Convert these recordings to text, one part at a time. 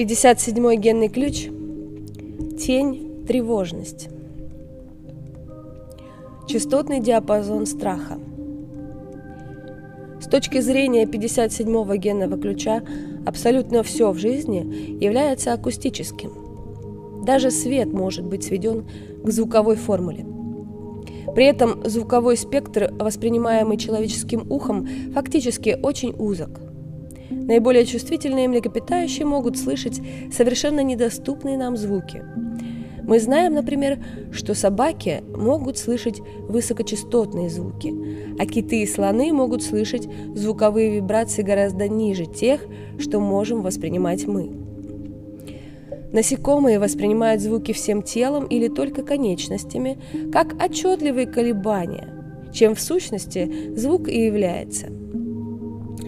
57-й генный ключ – тень, тревожность. Частотный диапазон страха. С точки зрения 57-го генного ключа абсолютно все в жизни является акустическим. Даже свет может быть сведен к звуковой формуле. При этом звуковой спектр, воспринимаемый человеческим ухом, фактически очень узок – Наиболее чувствительные млекопитающие могут слышать совершенно недоступные нам звуки. Мы знаем, например, что собаки могут слышать высокочастотные звуки, а киты и слоны могут слышать звуковые вибрации гораздо ниже тех, что можем воспринимать мы. Насекомые воспринимают звуки всем телом или только конечностями, как отчетливые колебания, чем в сущности звук и является –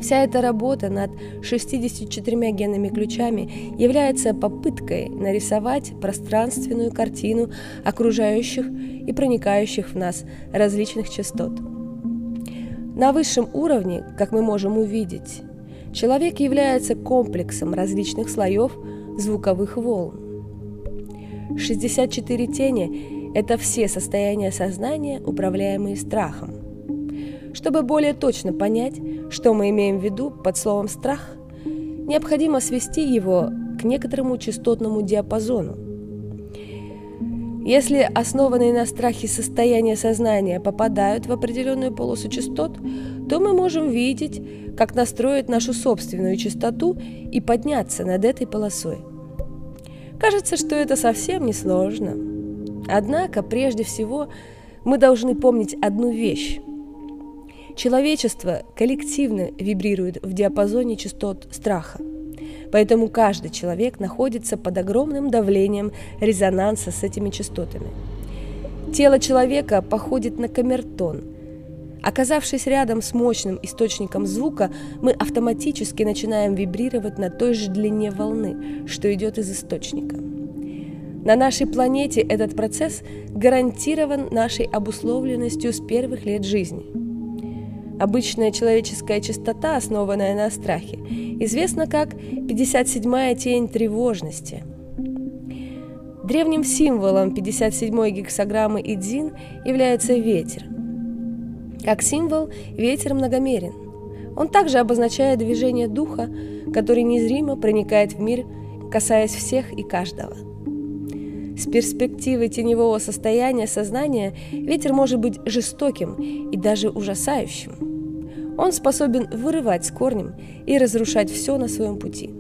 Вся эта работа над 64 генными ключами является попыткой нарисовать пространственную картину окружающих и проникающих в нас различных частот. На высшем уровне, как мы можем увидеть, человек является комплексом различных слоев звуковых волн. 64 тени – это все состояния сознания, управляемые страхом. Чтобы более точно понять, что мы имеем в виду под словом «страх», необходимо свести его к некоторому частотному диапазону. Если основанные на страхе состояния сознания попадают в определенную полосу частот, то мы можем видеть, как настроить нашу собственную частоту и подняться над этой полосой. Кажется, что это совсем не сложно. Однако, прежде всего, мы должны помнить одну вещь. Человечество коллективно вибрирует в диапазоне частот страха. Поэтому каждый человек находится под огромным давлением резонанса с этими частотами. Тело человека походит на камертон. Оказавшись рядом с мощным источником звука, мы автоматически начинаем вибрировать на той же длине волны, что идет из источника. На нашей планете этот процесс гарантирован нашей обусловленностью с первых лет жизни – Обычная человеческая частота, основанная на страхе, известна как 57-я тень тревожности. Древним символом 57-й гексограммы Идзин является ветер. Как символ, ветер многомерен. Он также обозначает движение духа, который незримо проникает в мир, касаясь всех и каждого. С перспективы теневого состояния сознания ветер может быть жестоким и даже ужасающим. Он способен вырывать с корнем и разрушать все на своем пути.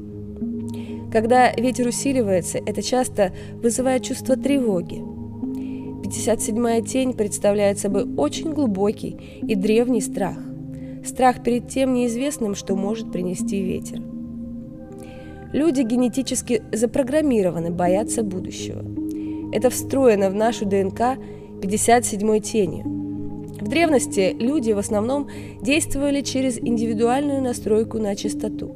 Когда ветер усиливается, это часто вызывает чувство тревоги. 57-я тень представляет собой очень глубокий и древний страх. Страх перед тем неизвестным, что может принести ветер. Люди генетически запрограммированы бояться будущего. Это встроено в нашу ДНК 57-й тенью. В древности люди в основном действовали через индивидуальную настройку на чистоту.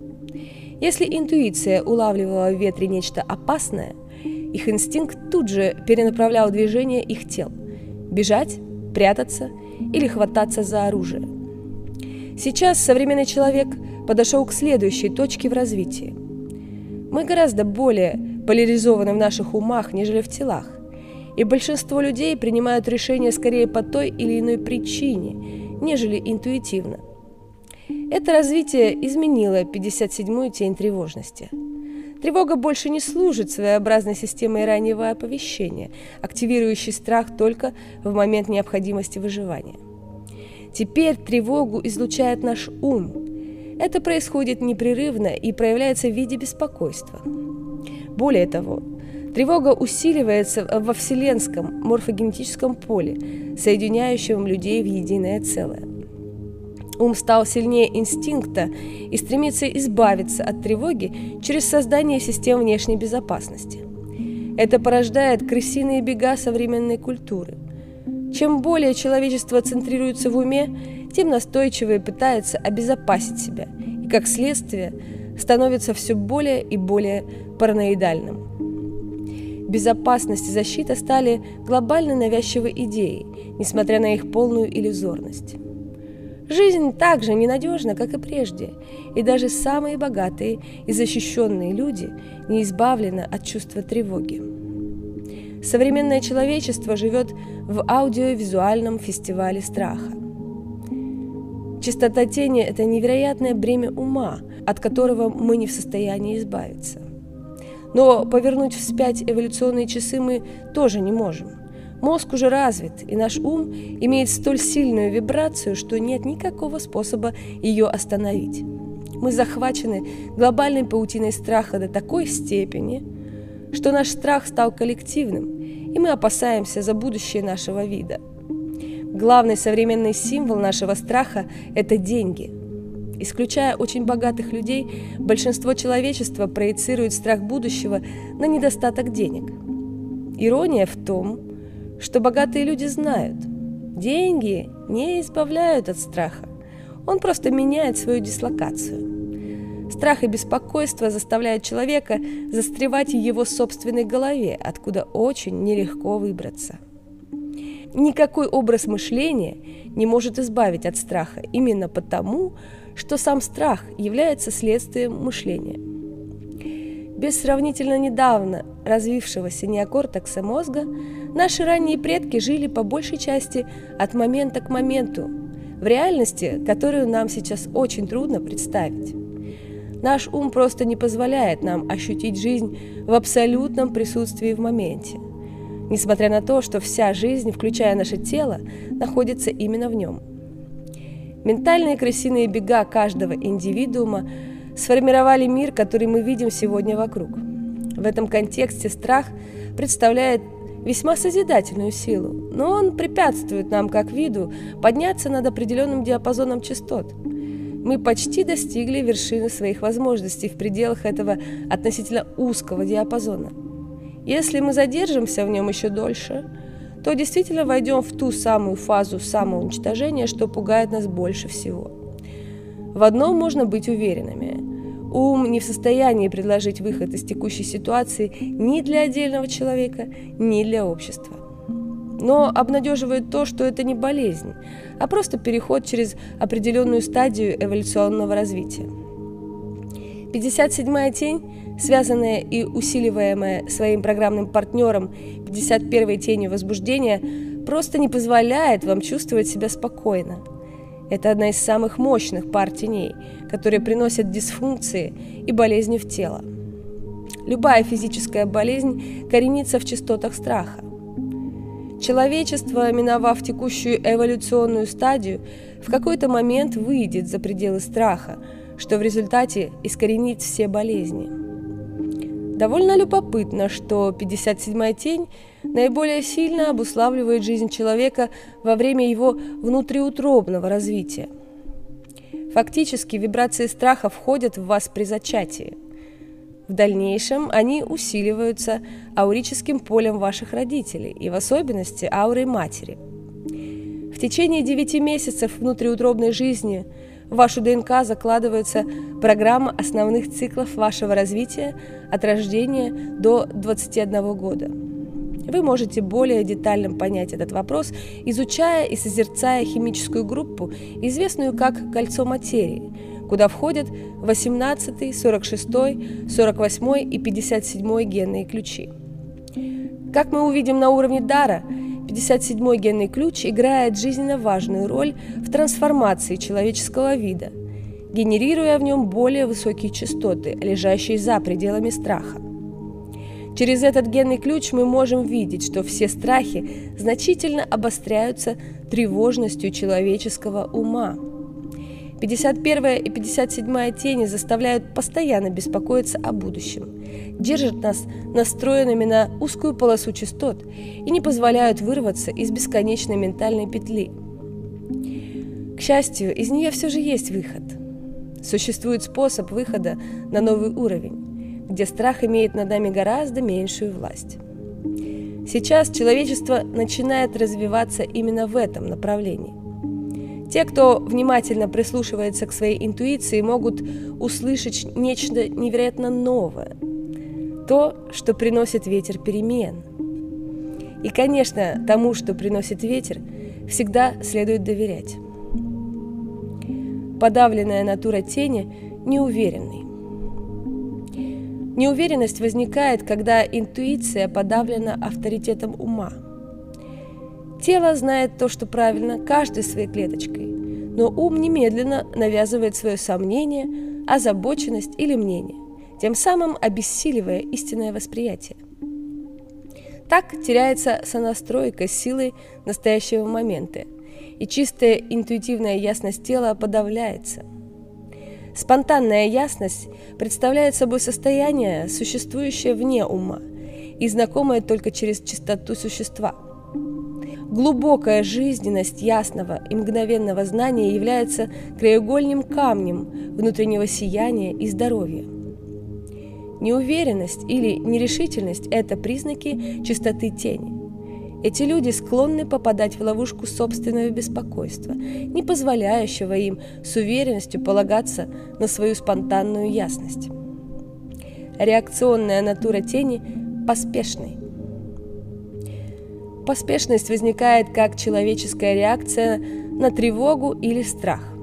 Если интуиция улавливала в ветре нечто опасное, их инстинкт тут же перенаправлял движение их тел – бежать, прятаться или хвататься за оружие. Сейчас современный человек подошел к следующей точке в развитии. Мы гораздо более поляризованы в наших умах, нежели в телах и большинство людей принимают решения скорее по той или иной причине, нежели интуитивно. Это развитие изменило 57-ю тень тревожности. Тревога больше не служит своеобразной системой раннего оповещения, активирующей страх только в момент необходимости выживания. Теперь тревогу излучает наш ум. Это происходит непрерывно и проявляется в виде беспокойства. Более того, Тревога усиливается во вселенском морфогенетическом поле, соединяющем людей в единое целое. Ум стал сильнее инстинкта и стремится избавиться от тревоги через создание систем внешней безопасности. Это порождает крысиные бега современной культуры. Чем более человечество центрируется в уме, тем настойчивее пытается обезопасить себя и, как следствие, становится все более и более параноидальным безопасность и защита стали глобально навязчивой идеей, несмотря на их полную иллюзорность. Жизнь так же ненадежна, как и прежде, и даже самые богатые и защищенные люди не избавлены от чувства тревоги. Современное человечество живет в аудиовизуальном фестивале страха. Чистота тени – это невероятное бремя ума, от которого мы не в состоянии избавиться. Но повернуть вспять эволюционные часы мы тоже не можем. Мозг уже развит, и наш ум имеет столь сильную вибрацию, что нет никакого способа ее остановить. Мы захвачены глобальной паутиной страха до такой степени, что наш страх стал коллективным, и мы опасаемся за будущее нашего вида. Главный современный символ нашего страха – это деньги. Исключая очень богатых людей, большинство человечества проецирует страх будущего на недостаток денег. Ирония в том, что богатые люди знают, деньги не избавляют от страха. Он просто меняет свою дислокацию. Страх и беспокойство заставляют человека застревать в его собственной голове, откуда очень нелегко выбраться. Никакой образ мышления не может избавить от страха именно потому, что сам страх является следствием мышления. Без сравнительно недавно развившегося неокортекса мозга наши ранние предки жили по большей части от момента к моменту, в реальности, которую нам сейчас очень трудно представить. Наш ум просто не позволяет нам ощутить жизнь в абсолютном присутствии в моменте, несмотря на то, что вся жизнь, включая наше тело, находится именно в нем. Ментальные крысиные бега каждого индивидуума сформировали мир, который мы видим сегодня вокруг. В этом контексте страх представляет весьма созидательную силу, но он препятствует нам, как виду, подняться над определенным диапазоном частот. Мы почти достигли вершины своих возможностей в пределах этого относительно узкого диапазона. Если мы задержимся в нем еще дольше, то действительно войдем в ту самую фазу самоуничтожения, что пугает нас больше всего. В одном можно быть уверенными. Ум не в состоянии предложить выход из текущей ситуации ни для отдельного человека, ни для общества. Но обнадеживает то, что это не болезнь, а просто переход через определенную стадию эволюционного развития. 57-я тень, связанная и усиливаемая своим программным партнером 51-й тенью возбуждения, просто не позволяет вам чувствовать себя спокойно – это одна из самых мощных пар теней, которые приносят дисфункции и болезни в тело. Любая физическая болезнь коренится в частотах страха. Человечество, миновав текущую эволюционную стадию, в какой-то момент выйдет за пределы страха, что в результате искоренит все болезни. Довольно любопытно, что 57-я тень наиболее сильно обуславливает жизнь человека во время его внутриутробного развития. Фактически вибрации страха входят в вас при зачатии. В дальнейшем они усиливаются аурическим полем ваших родителей и в особенности аурой матери. В течение 9 месяцев внутриутробной жизни – в вашу ДНК закладывается программа основных циклов вашего развития от рождения до 21 года. Вы можете более детально понять этот вопрос, изучая и созерцая химическую группу, известную как кольцо материи, куда входят 18, 46, 48 и 57 генные ключи. Как мы увидим на уровне дара – 57-й генный ключ играет жизненно важную роль в трансформации человеческого вида, генерируя в нем более высокие частоты, лежащие за пределами страха. Через этот генный ключ мы можем видеть, что все страхи значительно обостряются тревожностью человеческого ума – 51 и 57 тени заставляют постоянно беспокоиться о будущем, держат нас настроенными на узкую полосу частот и не позволяют вырваться из бесконечной ментальной петли. К счастью, из нее все же есть выход. Существует способ выхода на новый уровень, где страх имеет над нами гораздо меньшую власть. Сейчас человечество начинает развиваться именно в этом направлении – те, кто внимательно прислушивается к своей интуиции, могут услышать нечто невероятно новое. То, что приносит ветер перемен. И, конечно, тому, что приносит ветер, всегда следует доверять. подавленная натура тени неуверенной. Неуверенность возникает, когда интуиция подавлена авторитетом ума. Тело знает то, что правильно, каждой своей клеточкой, но ум немедленно навязывает свое сомнение, озабоченность или мнение, тем самым обессиливая истинное восприятие. Так теряется сонастройка силой настоящего момента, и чистая интуитивная ясность тела подавляется. Спонтанная ясность представляет собой состояние, существующее вне ума и знакомое только через чистоту существа. Глубокая жизненность ясного и мгновенного знания является краеугольным камнем внутреннего сияния и здоровья. Неуверенность или нерешительность – это признаки чистоты тени. Эти люди склонны попадать в ловушку собственного беспокойства, не позволяющего им с уверенностью полагаться на свою спонтанную ясность. Реакционная натура тени поспешной. Поспешность возникает как человеческая реакция на тревогу или страх.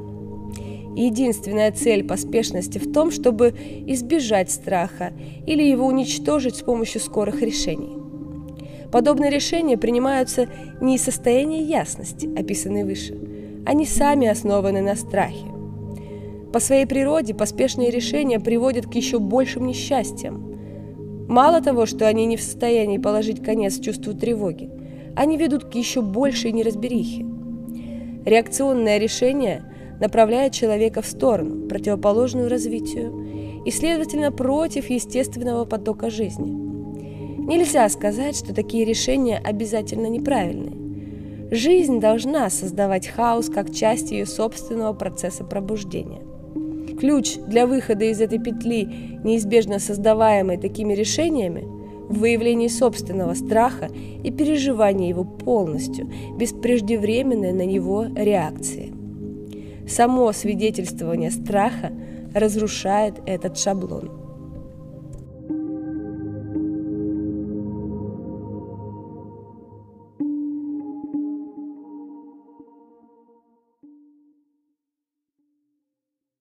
Единственная цель поспешности в том, чтобы избежать страха или его уничтожить с помощью скорых решений. Подобные решения принимаются не из состояния ясности, описанной выше. Они сами основаны на страхе. По своей природе поспешные решения приводят к еще большим несчастьям. Мало того, что они не в состоянии положить конец чувству тревоги, они ведут к еще большей неразберихе. Реакционное решение направляет человека в сторону, противоположную развитию, и, следовательно, против естественного потока жизни. Нельзя сказать, что такие решения обязательно неправильные. Жизнь должна создавать хаос как часть ее собственного процесса пробуждения. Ключ для выхода из этой петли, неизбежно создаваемой такими решениями, в выявлении собственного страха и переживании его полностью, без преждевременной на него реакции. Само свидетельствование страха разрушает этот шаблон.